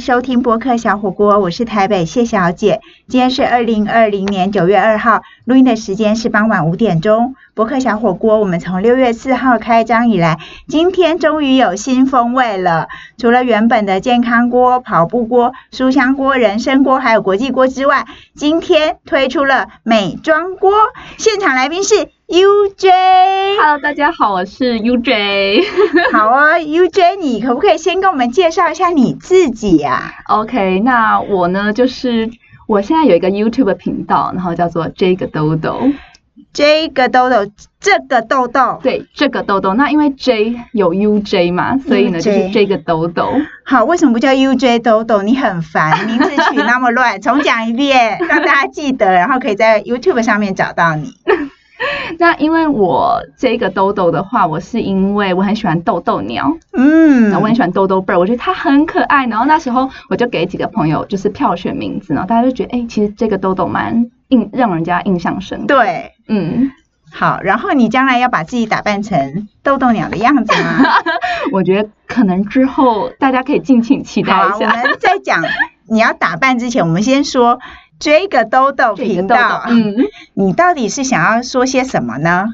收听播客小火锅，我是台北谢小姐。今天是二零二零年九月二号，录音的时间是傍晚五点钟。播客小火锅，我们从六月四号开张以来，今天终于有新风味了。除了原本的健康锅、跑步锅、书香锅、人参锅，还有国际锅之外，今天推出了美妆锅。现场来宾是 UJ。Hello，大家好，我是 UJ。好啊，UJ，你可不可以先跟我们介绍一下你自己呀、OK，那我呢，就是我现在有一个 YouTube 频道，然后叫做 J 个豆豆。这个豆豆，这个豆豆，对，这个豆豆。那因为 J 有 UJ 嘛，所以呢就是这个豆豆。好，为什么不叫 UJ 豆豆？你很烦，名字取那么乱，重讲一遍，让大家记得，然后可以在 YouTube 上面找到你。那因为我这个豆豆的话，我是因为我很喜欢豆豆鸟，嗯我很喜欢豆豆 bird，我觉得它很可爱。然后那时候我就给几个朋友就是票选名字，然后大家就觉得，哎、其实这个豆豆蛮印让人家印象深刻。对，嗯，好，然后你将来要把自己打扮成豆豆鸟的样子吗？我觉得可能之后大家可以敬请期待好啊，我一下。们在讲你要打扮之前，我们先说这个豆豆这个豆豆频道，，嗯，你到底是想要说些什么呢？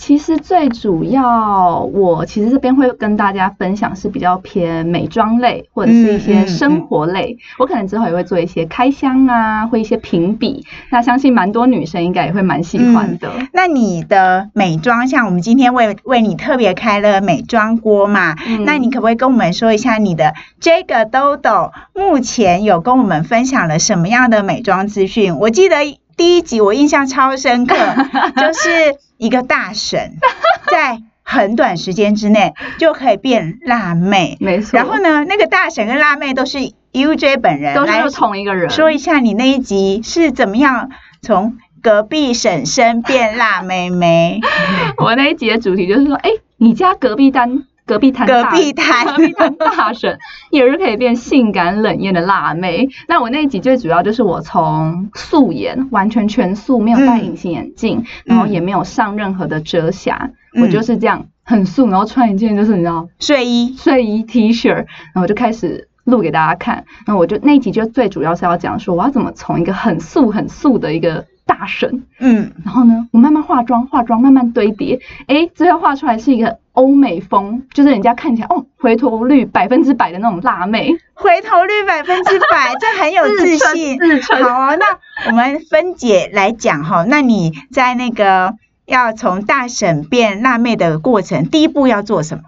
其实最主要，我其实这边会跟大家分享是比较偏美妆类或者是一嗯些嗯生活类。我可能之后也会做一些开箱啊，或一些评比。那相信蛮多女生应该也会蛮喜欢的。那你的美妆，像我们今天为为你特别开了美妆锅嘛，嗯那你可不可以跟我们说一下你的这个豆豆目前有跟我们分享了什么样的美妆资讯？我记得第一集我印象超深刻，就是一个大婶 在很短时间之内就可以变辣妹，没错。然后呢，那个大婶跟辣妹都是 UJ 本人，来都是同一个人。说一下你那一集是怎么样从隔壁婶婶变辣妹妹？我那一集的主题就是说，哎，你家隔壁摊。隔壁摊隔大壁摊。隔壁摊大神也是可以变性感冷艳的辣妹。那我那一集最主要就是我从素颜，完全全素，没有戴嗯隐形眼镜，然后也没有上任何的遮瑕，嗯。我就是这样很素，然后穿一件就是你知道睡衣，睡衣 T 恤，然后我就开始录给大家看。然后我就那一集就最主要是要讲说我要怎么从一个很素很素的一个大神，嗯，然后呢，我慢慢化妆，化妆慢慢堆叠，诶，最后画出来是一个欧美风，就是人家看起来哦，回头率百分之百的那种辣妹。回头率百分之百，这很有自信。好哦，那我们分解来讲哈，那你在那个要从大婶变辣妹的过程，第一步要做什么？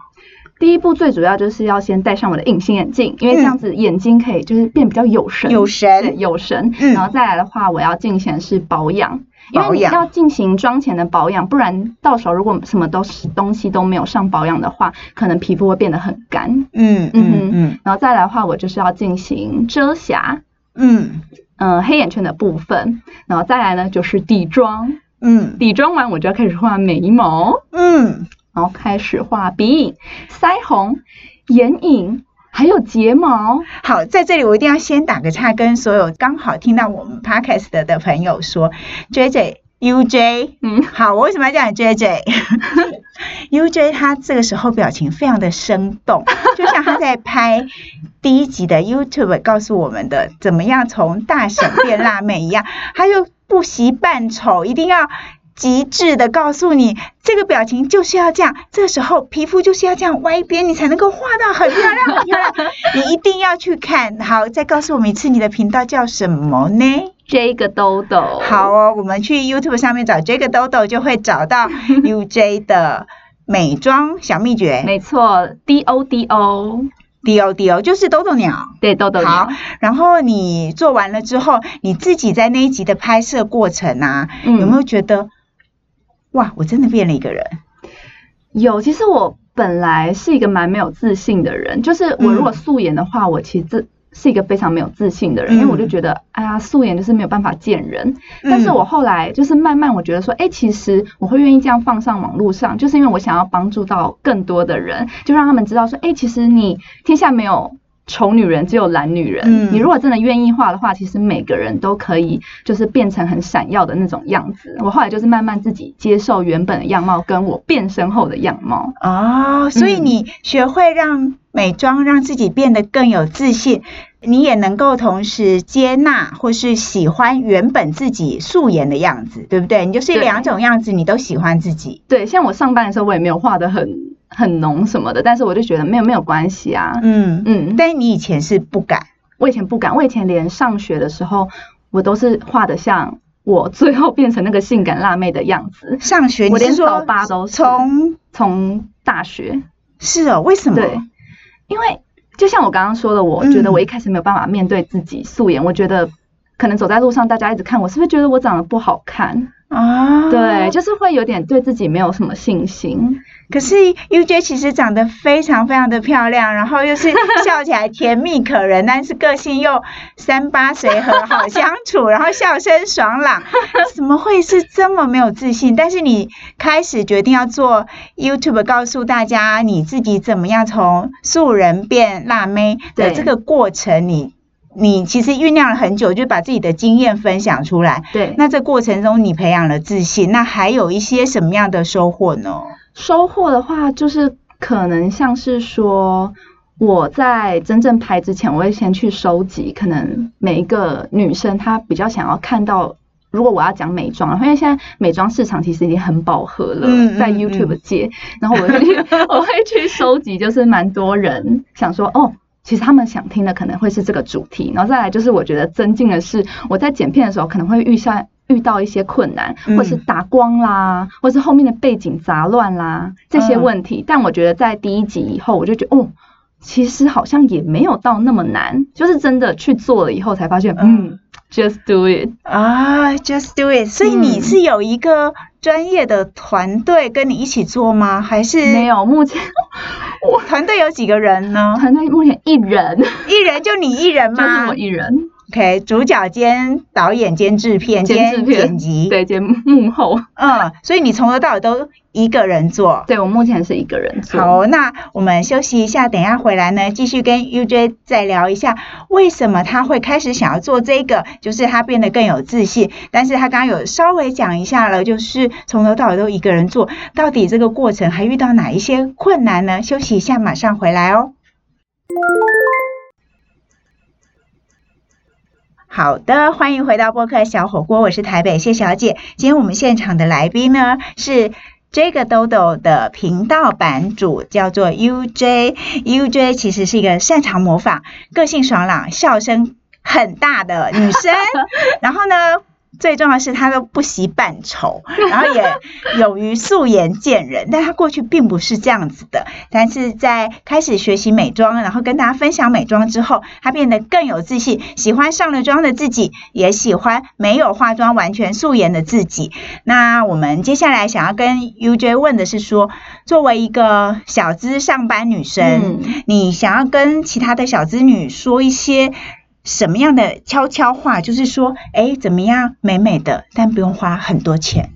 第一步最主要就是要先戴上我的隐形眼镜，因为这样子眼睛可以就是变比较有神，有神，有神。嗯。然后再来的话，我要进行是保养。因为你保养。要进行妆前的保养，不然到时候如果什么都是东西都没有上保养的话，可能皮肤会变得很干。嗯嗯嗯然后再来的话，我就是要进行遮瑕，嗯。嗯、黑眼圈的部分，然后再来呢就是底妆，嗯。底妆完我就要开始画眉毛，嗯，然后开始画鼻影、腮红、眼影，还有睫毛。好，在这里我一定要先打个岔，跟所有刚好听到我们 podcast 的的朋友说，J J U J，嗯，好，我为什么要叫你 J J？U J 他这个时候表情非常的生动，就像他在拍第一集的 YouTube 告诉我们的，怎么样从大婶变辣妹一样，他又不惜扮丑，一定要。极致的告诉你，这个表情就是要这样，这时候皮肤就是要这样歪边，你才能够画到很漂亮、很漂亮。你一定要去看。好，再告诉我们一次，你的频道叫什么呢？这个豆豆。好哦，我们去 YouTube 上面找这个豆豆，就会找到 UJ 的美妆小秘诀没错，D O D O，，D O D O，就是豆豆鸟。对，豆豆好鸟。，然后你做完了之后，你自己在那一集的拍摄过程啊，嗯有没有觉得，哇，我真的变了一个人？有，其实我本来是一个蛮没有自信的人，就是我如果素颜的话，我其实是一个非常没有自信的人，嗯因为我就觉得，哎呀，素颜就是没有办法见人。但是我后来就是慢慢，我觉得说，哎，其实我会愿意这样放上网络上，就是因为我想要帮助到更多的人，就让他们知道说，哎，其实你天下没有。丑女人只有懒女人。嗯你如果真的愿意画的话，其实每个人都可以，就是变成很闪耀的那种样子。我后来就是慢慢自己接受原本的样貌，跟我变身后的样貌。哦，所以嗯你学会让美妆让自己变得更有自信，你也能够同时接纳或是喜欢原本自己素颜的样子，对不对？你就是两种样子，你都喜欢自己。对，像我上班的时候，我也没有画的很很浓什么的，但是我就觉得没有没有关系啊。嗯，嗯，但是你以前是不敢。我以前不敢，我以前连上学的时候，我都是画的像我最后变成那个性感辣妹的样子。上学，我连你是说早八都是从从大学，是哦？为什么？对，因为就像我刚刚说的，我嗯觉得我一开始没有办法面对自己素颜，我觉得可能走在路上，大家一直看我，是不是觉得我长得不好看？啊，对，就是会有点对自己没有什么信心。可是 UJ 其实长得非常非常的漂亮，然后又是笑起来甜蜜可人，但是个性又三八随和，好相处，然后笑声爽朗，怎么会是这么没有自信？但是你开始决定要做 YouTube，告诉大家你自己怎么样从素人变辣妹的这个过程，你你其实酝酿了很久，就把自己的经验分享出来。对，那这过程中你培养了自信，那还有一些什么样的收获呢？收获的话，就是可能像是说。我在真正拍之前，我会先去收集，可能每一个女生她比较想要看到。如果我要讲美妆，因为现在美妆市场其实已经很饱和了，在 YouTube 嗯界，然后我会去 我会去收集，就是蛮多人想说，哦，其实他们想听的可能会是这个主题，然后再来就是我觉得增进的是，我在剪片的时候可能会遇上遇到一些困难，嗯或是打光啦，或是后面的背景杂乱啦这些嗯问题。但我觉得在第一集以后，我就觉得哦，其实好像也没有到那么难，就是真的去做了以后才发现，嗯嗯，just do it。啊，Just do it。所以你嗯是有一个专业的团队跟你一起做吗？还是没有，目前 团队有几个人呢？团队目前一人，一人就你一人吗？就我一人，？OK，主角兼导演兼制片兼剪辑，，对，兼幕后，嗯，所以你从头到尾都一个人做。对我目前是一个人做。好，那我们休息一下，等一下回来呢，继续跟 UJ 再聊一下，为什么他会开始想要做这个，就是他变得更有自信。但是他刚刚有稍微讲一下了，就是从头到尾都一个人做，到底这个过程还遇到哪一些困难呢？休息一下，马上回来哦。好的，欢迎回到播客小火锅，我是台北谢小姐。今天我们现场的来宾呢是这个豆豆的频道版主，叫做 UJ。UJ 其实是一个擅长模仿、个性爽朗、笑声很大的女生。然后呢，最重要的是她都不惜扮丑，然后也 勇于素颜见人。但她过去并不是这样子的，但是在开始学习美妆，然后跟大家分享美妆之后，她变得更有自信，喜欢上了妆的自己，也喜欢没有化妆、完全素颜的自己。那我们接下来想要跟 UJ 问的是说，作为一个小资上班女生，嗯你想要跟其他的小资女说一些什么样的悄悄话？就是说，哎，怎么样美美的，但不用花很多钱。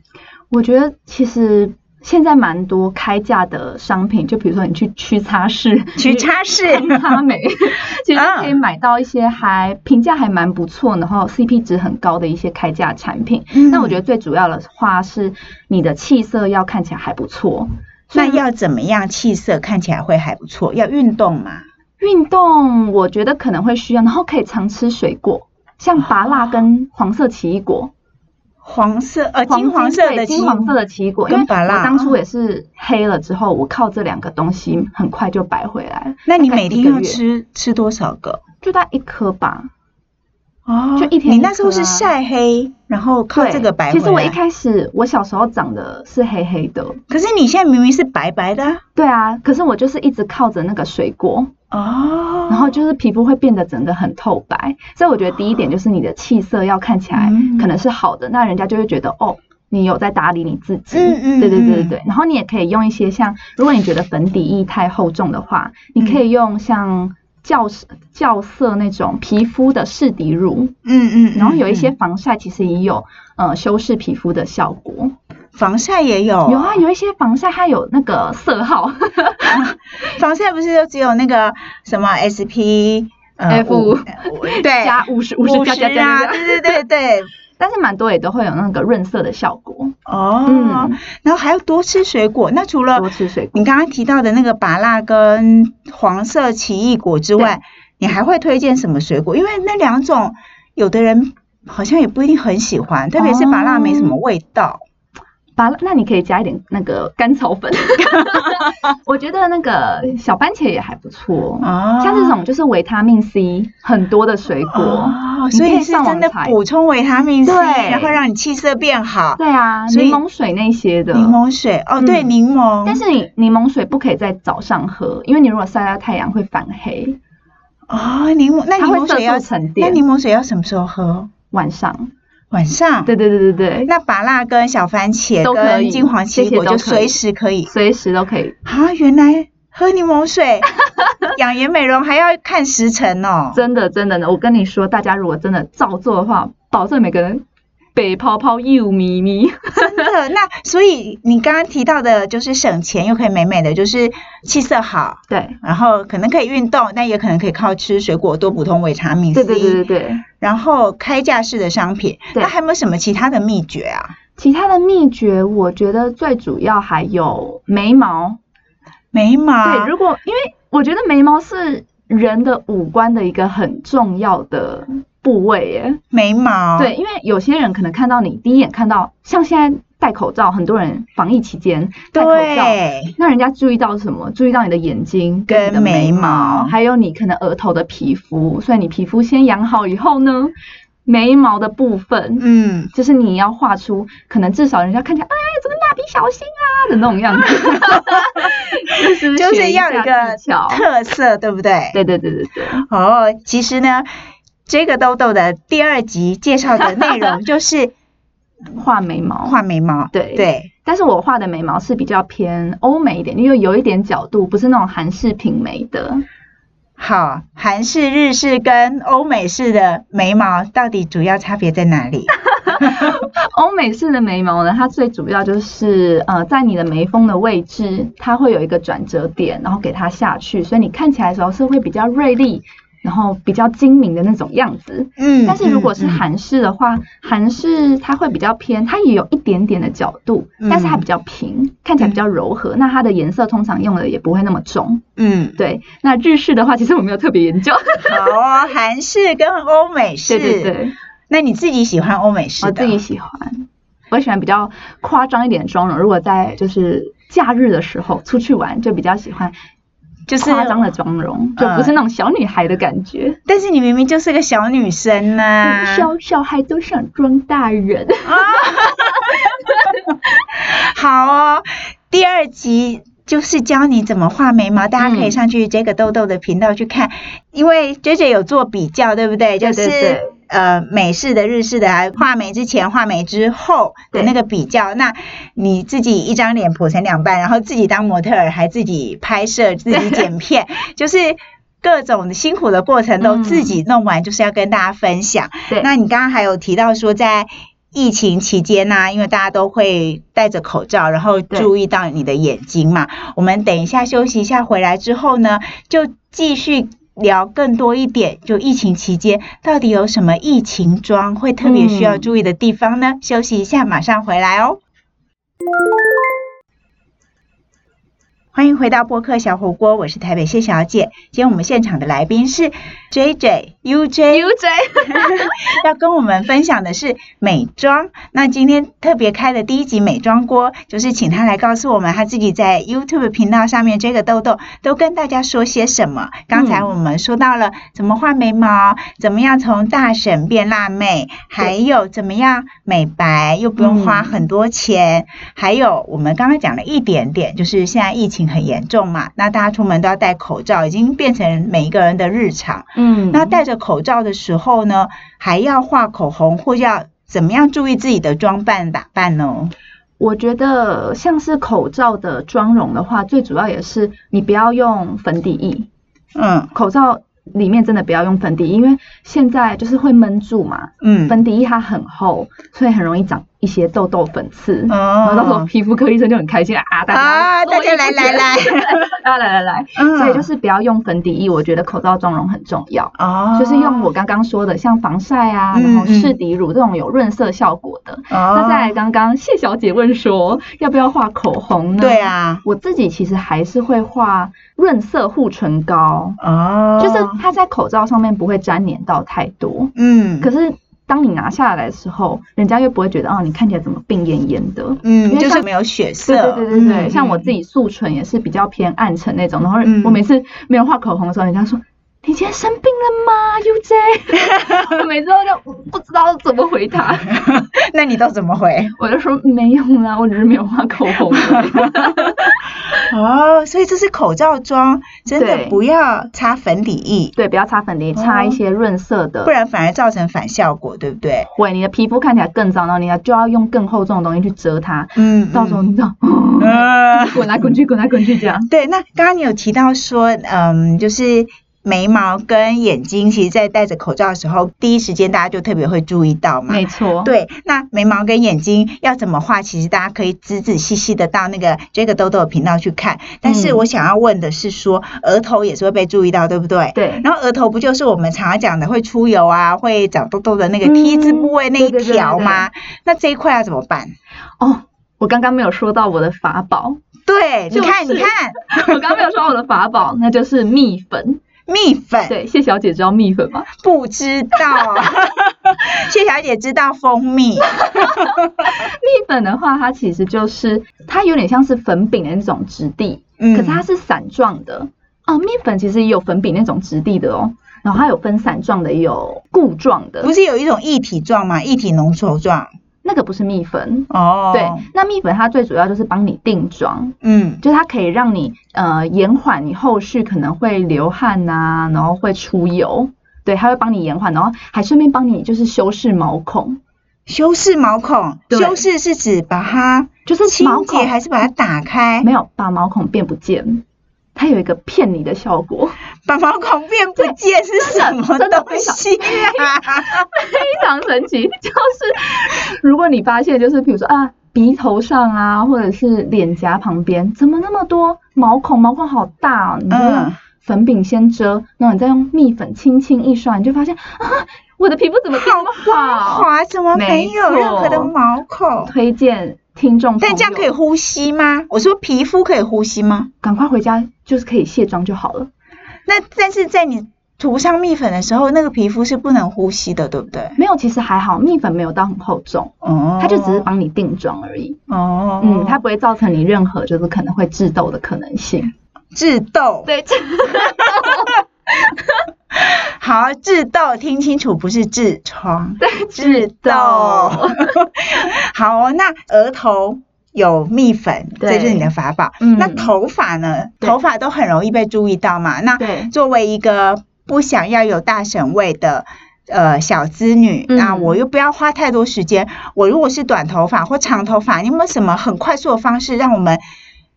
我觉得其实现在蛮多开价的商品，就比如说你去屈擦式、去擦拭康擦美，其实啊可以买到一些还评价还蛮不错，然后 CP 值很高的一些开价产品。嗯那我觉得最主要的话是你的气色要看起来还不错。那要怎么样气色看起来会还不错？要运动嘛？运动，我觉得可能会需要，然后可以常吃水果，像芭乐跟黄色奇异果。黄色呃金黄色的金黄色的奇异果，因为跟芭乐我当初也是黑了之后，我靠这两个东西很快就白回来了。那你每天要吃吃多少个？就大概一颗吧。哦就一天一你那时候是晒黑，然后靠对这个白回来。其实我一开始我小时候长的是黑黑的，可是你现在明明是白白的啊对啊，可是我就是一直靠着那个水果，哦，然后就是皮肤会变得整个很透白。所以我觉得第一点就是你的气色要看起来嗯可能是好的，那人家就会觉得哦。你有在打理你自己，嗯嗯对对对对。然后你也可以用一些像，如果你觉得粉底液太厚重的话，你可以用像校色校色那种皮肤的适底乳，嗯嗯，然后有一些嗯防晒其实也有呃修饰皮肤的效果。防晒也有，有啊，有一些防晒它有那个色号 防晒不是就只有那个什么 SP 呃 F 五五对加五十五十加加对对对对，但是蛮多也都会有那个润色的效果。哦，嗯然后还要多吃水果。那除了多吃水果你刚刚提到的那个芭乐跟黄色奇异果之外，你还会推荐什么水果？因为那两种有的人好像也不一定很喜欢，特别是芭辣没什么味道。把那你可以加一点那个甘草粉，我觉得那个小番茄也还不错。哦像这种就是维他命 C 很多的水果，所以是真的补充维他命 C，然后让你气色变好。对啊，柠檬水那些的。柠檬水哦，对，嗯柠檬。但是你柠檬水不可以在早上喝，因为你如果晒到太阳会反黑。哦，柠檬那柠檬水要沉淀那。柠檬水要什么时候喝？晚上，晚上。对对对对对，那拔辣跟小番茄都可以跟金黄奇异果就随时可以随时都可以。啊！原来喝柠檬水 养颜美容还要看时辰哦。真的真的呢，我跟你说，大家如果真的照做的话，保证每个人北泡泡又咪咪。真的，那所以你刚刚提到的就是省钱又可以美美的，就是气色好，对然后可能可以运动，但也可能可以靠吃水果多补充维他命 C。对对对对对。然后开架式的商品，对那还有没有什么其他的秘诀啊？其他的秘诀，我觉得最主要还有眉毛。眉毛，对，如果因为我觉得眉毛是人的五官的一个很重要的部位耶。眉毛，对，因为有些人可能看到你第一眼看到，像现在戴口罩，很多人防疫期间戴口罩。对，那人家注意到什么？注意到你的眼睛跟你的眉眉毛还有你可能额头的皮肤。所以你皮肤先养好以后呢，眉毛的部分，嗯，就是你要画出可能至少人家看起来，哎，这个蜡笔小新啊的那种样子，就是就是要一个。特色，对不对？对对对对对，哦，其实呢，这个豆豆的第二集介绍的内容就是 画眉毛。画眉毛，对对，但是我画的眉毛是比较偏欧美一点，因为有一点角度，不是那种韩式平眉的。好，韩式、日式跟欧美式的眉毛到底主要差别在哪里？欧美式的眉毛呢，它最主要就是呃，在你的眉峰的位置，它会有一个转折点，然后给它下去，所以你看起来的时候是会比较锐利，然后比较精明的那种样子。嗯，但是如果是韩式的话，韩式它会比较偏，它也有一点点的角度，嗯但是它比较平，看起来比较柔和。那它的颜色通常用的也不会那么重。嗯，对，那日式的话，其实我没有特别研究。好哦，韩式跟欧美式，对对对，那你自己喜欢欧美式的？我自己喜欢，我喜欢比较夸张一点的妆容。如果在就是假日的时候出去玩，就比较喜欢就是夸张的妆容，就不是那种小女孩的感觉。但是你明明就是个小女生呐、小小孩都想装大人。好哦，第二集就是教你怎么画眉毛，大家可以嗯上去这个豆豆的频道去看，因为 J J 有做比较，对不对？就是呃美式的、日式的，还画眉之前、画眉之后的那个比较。那你自己一张脸剖成两半，然后自己当模特儿，还自己拍摄、自己剪片，就是。各种辛苦的过程都嗯自己弄完，就是要跟大家分享。对，那你刚刚还有提到说，在疫情期间呢、因为大家都会戴着口罩，然后注意到你的眼睛嘛。我们等一下休息一下，回来之后呢，就继续聊更多一点，就疫情期间到底有什么疫情装会特别需要嗯注意的地方呢？休息一下，马上回来哦。欢迎回到播客小火锅，我是台北谢小姐。今天我们现场的来宾是 J J U J UJ 要跟我们分享的是美妆。那今天特别开的第一集美妆锅，就是请他来告诉我们他自己在 YouTube 频道上面这个痘痘都跟大家说些什么。刚才我们说到了怎么画眉毛，怎么样从大婶变辣妹，还有怎么样美白又不用花很多钱，还有我们刚刚讲了一点点，就是现在疫情很严重嘛，那大家出门都要戴口罩，已经变成每一个人的日常。嗯，那戴着口罩的时候呢，还要画口红，或要怎么样注意自己的装扮打扮呢？我觉得像是口罩的妆容的话，最主要也是你不要用粉底液，嗯口罩里面真的不要用粉底液，因为现在就是会闷住嘛，嗯，粉底液它很厚，所以很容易长一些痘痘粉刺，哦。然后到时候皮肤科医生就很开心啊，大家啊，大家来来来，啊来来来，嗯。所以就是不要用粉底液，我觉得口罩妆容很重要。哦，就是用我刚刚说的，像防晒啊，嗯然后试底乳这种有润色效果的。哦，那再来，刚刚谢小姐问说要不要画口红呢？对，啊，我自己其实还是会画润色护唇膏，哦，就是它在口罩上面不会粘黏到太多，嗯，可是当你拿下来的时候，人家又不会觉得哦，你看起来怎么病恹恹的。嗯，就是没有血色，对对对对，嗯像我自己素唇也是比较偏暗沉那种，然后嗯我每次没有画口红的时候，人家说。你今天生病了吗，UJ？我每次都就不知道怎么回他，那你都怎么回？我就说没有啦，我只是没有画口红。哦，所以这是口罩妆，真的不要擦粉底液，对，不要擦粉底，擦一些润色的，不然反而造成反效果，对不对？会你的皮肤看起来更脏，然后你就要用更厚重的东西去遮它，嗯，到时候你知道，嗯，滚来滚去，滚来滚去这样。对，那刚刚你有提到说，嗯，就是眉毛跟眼睛，其实在戴着口罩的时候，第一时间大家就特别会注意到嘛。没错，对，那眉毛跟眼睛要怎么画？其实大家可以仔仔细细的到那个这个豆豆的频道去看。但是嗯我想要问的是说，额头也是会被注意到，对不对？对然后额头不就是我们常常讲的会出油啊，会长痘痘的那个 T 字部位那一条吗？那这一块要怎么办？哦，我刚刚没有说到我的法宝，对，你看，就是你看，我刚刚没有说我的法宝，那就是蜜粉。蜜粉。对，谢小姐知道蜜粉吗？不知道，谢小姐知道蜂蜜，蜜粉的话，它其实就是它有点像是粉饼的那种质地，嗯可是它是散状的。哦，蜜粉其实也有粉饼那种质地的哦，然后它有分散状的，也有固状的不。是有一种液体状吗？液体浓稠状。那个不是蜜粉。哦，对，那蜜粉它最主要就是帮你定妆，嗯，就是它可以让你呃延缓你后续可能会流汗呐、然后会出油，对，它会帮你延缓，然后还顺便帮你就是修饰毛孔，修饰毛孔，修饰是指把它就是清洁还是把它打开？没有把毛孔变不见，它有一个骗你的效果，把毛孔变不见是什么东西啊？非常神奇。就是如果你发现，就是比如说啊，鼻头上啊，或者是脸颊旁边，怎么那么多毛孔？毛孔好大哦！你就用嗯粉饼先遮，然后你再用蜜粉轻轻一刷，你就发现啊，我的皮肤怎么变好那么光好？滑，怎么没有任何的毛孔？推荐听众，但这样可以呼吸吗？我说皮肤可以呼吸吗？赶快回家，就是可以卸妆就好了。那但是在你涂上蜜粉的时候，那个皮肤是不能呼吸的，对不对？没有，其实还好，蜜粉没有到很厚重，哦它就只是帮你定妆而已。哦，嗯，它不会造成你任何就是可能会致痘的可能性。致痘。对，好，治痘听清楚，不是痔疮，致痘。好哦，那额头有蜜粉，对这就是你的法宝。嗯那头发呢？对头发都很容易被注意到嘛。那作为一个不想要有大省位的。呃，小资女，嗯那我又不要花太多时间。我如果是短头发或长头发，你有没有什么很快速的方式，让我们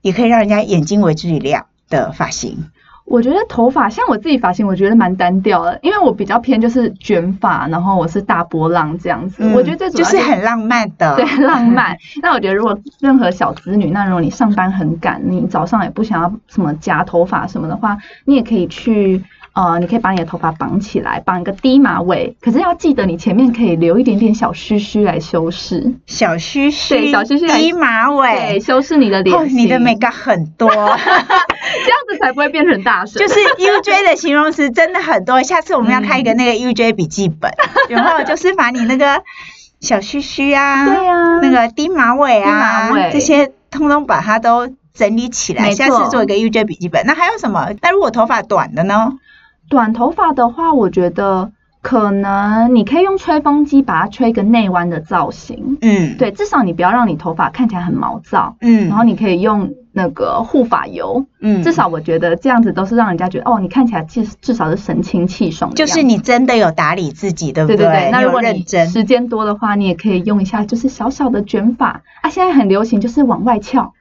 也可以让人家眼睛为之一亮的发型？我觉得头发像我自己发型，我觉得蛮单调的，因为我比较偏就是卷发，然后我是大波浪这样子。我觉得最主要嗯就是很浪漫的，对 浪漫。那我觉得如果任何小子女，那如果你上班很赶，你早上也不想要什么夹头发什么的话，你也可以去。呃，你可以把你的头发绑起来，绑一个低马尾，可是要记得你前面可以留一点点小须须来修饰，小须须，对小须须低马对，尾。修饰你的脸哦，型。你的美感很多，这样子才不会变成大神。就是 UJ 的形容词真的很多。下次我们要开一个那个 UJ 笔记本，然后就是把你那个小须须啊，对呀、那个低马尾啊尾这些，通通把它都整理起来。下次做一个 UJ 笔记本。那还有什么？那如果头发短的呢？短头发的话，我觉得可能你可以用吹风机把它吹一个内弯的造型。嗯，，对，至少你不要让你头发看起来很毛躁。嗯，然后你可以用那个护发油，嗯至少我觉得这样子都是让人家觉得哦，你看起来至至少是神清气爽的。就是你真的有打理自己，对不对对对，那如果你时间多的话，你也可以用一下，就是小小的卷发啊，现在很流行就是往外翘，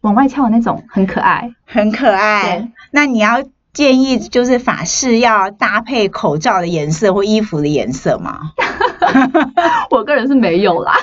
往外翘的那种很可爱。很可爱。那你要建议就是法式要搭配口罩的颜色或衣服的颜色吗？我个人是没有啦。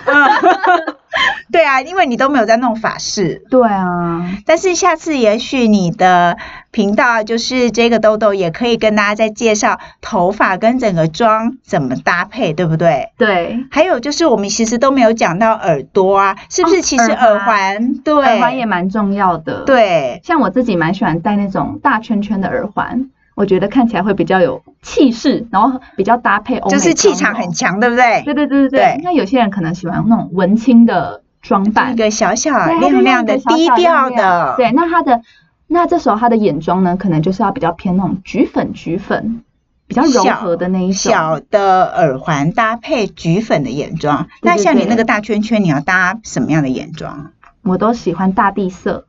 对啊，因为你都没有在弄法式。对啊，但是下次也许你的频道就是这个豆豆，也可以跟大家再介绍头发跟整个妆怎么搭配，对不对？对。还有就是我们其实都没有讲到耳朵啊，是不是？其实耳环，对，耳环也蛮重要的。对，像我自己蛮喜欢戴那种大圈圈的耳环。我觉得看起来会比较有气势，然后比较搭配欧美就是气场很强，对不对？对对对对对。那有些人可能喜欢那种文青的装扮，一个小小亮亮的、低调的。对，那他的那这时候他的眼妆呢，可能就是要比较偏那种橘粉橘粉，比较柔和的那一种。小的耳环搭配橘粉的眼妆，那像你那个大圈圈，你要搭什么样的眼妆？我都喜欢大地色。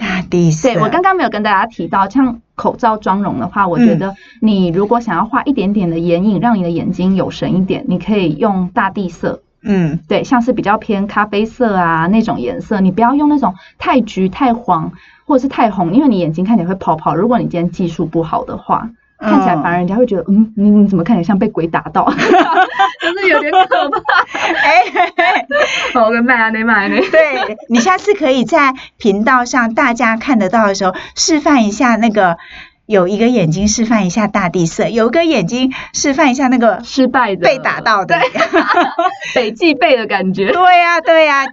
大地色。对我刚刚没有跟大家提到，像。口罩妆容的话，我觉得你如果想要画一点点的眼影，让你的眼睛有神一点，你可以用大地色。嗯，对，像是比较偏咖啡色啊那种颜色，你不要用那种太橘、太黄或者是太红，因为你眼睛看起来会泡泡。如果你今天技术不好的话，看起来反而人家会觉得，嗯，你你怎么看起来像被鬼打到，就是有点可怕。哎，我跟麦啊，内麦内？对你下次可以在频道上大家看得到的时候示范一下那个，有一个眼睛示范一下大地色，有一个眼睛示范一下那个失败的被打到的 北极背的感觉。对呀，对呀。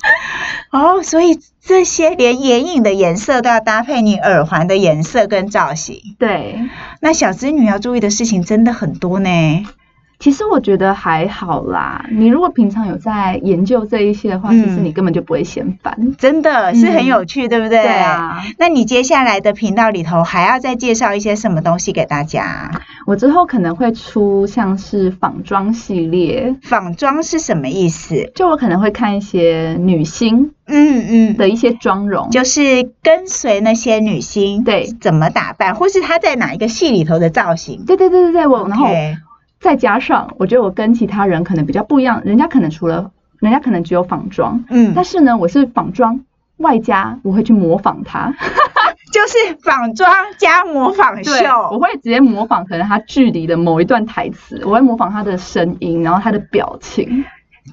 哦，所以这些连眼影的颜色都要搭配你耳环的颜色跟造型。对，那小织女要注意的事情真的很多呢。其实我觉得还好啦，你如果平常有在研究这一些的话，其实你根本就不会嫌烦，真的是很有趣，对不对？对啊。那你接下来的频道里头还要再介绍一些什么东西给大家？我之后可能会出像是仿妆系列。仿妆是什么意思？就我可能会看一些女星，嗯嗯的一些妆容，就是跟随那些女星对怎么打扮，或是她在哪一个戏里头的造型。对对对对对，我然后。再加上，我觉得我跟其他人可能比较不一样，人家可能除了，人家可能只有仿妆，嗯，但是呢，我是仿妆外加我会去模仿他，就是仿妆加模仿秀，我会直接模仿可能他剧里的某一段台词，我会模仿他的声音，然后他的表情。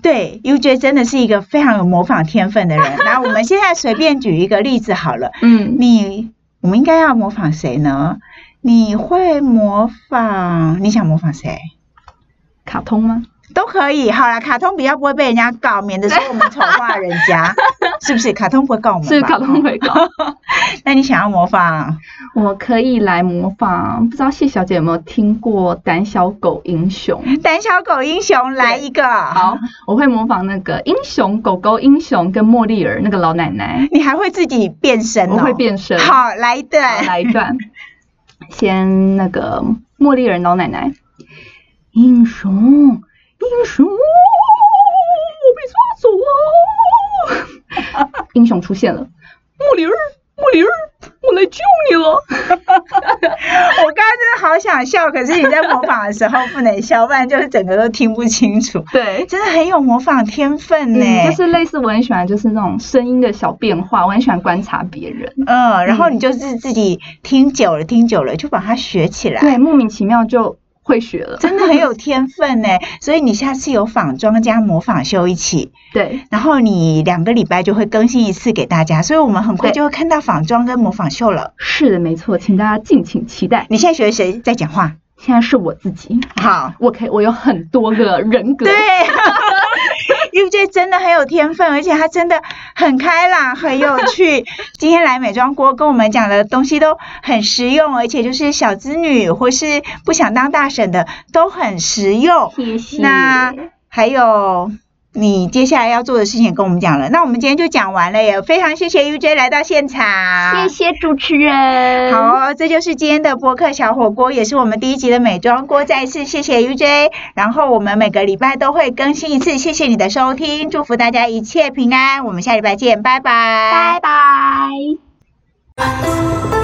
对，UJ 真的是一个非常有模仿天分的人。那我们现在随便举一个例子好了，嗯，你我们应该要模仿谁呢？你会模仿？你想模仿谁？卡通吗？都可以。好啦，卡通比较不会被人家告，免得说我们丑化人家，是不是？卡通不会告我们。是卡通会告。那你想要模仿？我可以来模仿。不知道谢小姐有没有听过《胆小狗英雄》？胆小狗英雄来一个。好，我会模仿那个英雄狗狗英雄跟茉莉儿那个老奶奶。你还会自己变身？我会变身。好，来一段。来一段。先那个茉莉人老奶奶，英雄英雄，我被抓走了，英雄出现了，木林儿茉莉儿，我来救你了。我刚刚真的好想笑，可是你在模仿的时候不能笑，不然就是整个都听不清楚。对，真的很有模仿天分呢。就是类似我很喜欢，就是那种声音的小变化，我很喜欢观察别人。嗯，然后你就是自己听久了，听久了就把它学起来。对，莫名其妙就。会学了，真的很有天分呢。所以你下次有仿妆加模仿秀一起，对，然后你两个礼拜就会更新一次给大家，所以我们很快就会看到仿妆跟模仿秀了。是的，没错，请大家敬请期待。你现在学谁在讲话？现在是我自己。好，我可以，我有很多个人格。对。UJ 真的很有天分，而且她真的很开朗、很有趣。今天来美妆锅跟我们讲的东西都很实用，而且就是小资女或是不想当大婶的都很实用。谢谢。那还有。你接下来要做的事情也跟我们讲了，那我们今天就讲完了耶！非常谢谢 UJ 来到现场，谢谢主持人。好，这就是今天的播客小火锅，也是我们第一集的美妆锅。再一次谢谢 UJ，然后我们每个礼拜都会更新一次，谢谢你的收听，祝福大家一切平安，我们下礼拜见，拜拜，拜拜。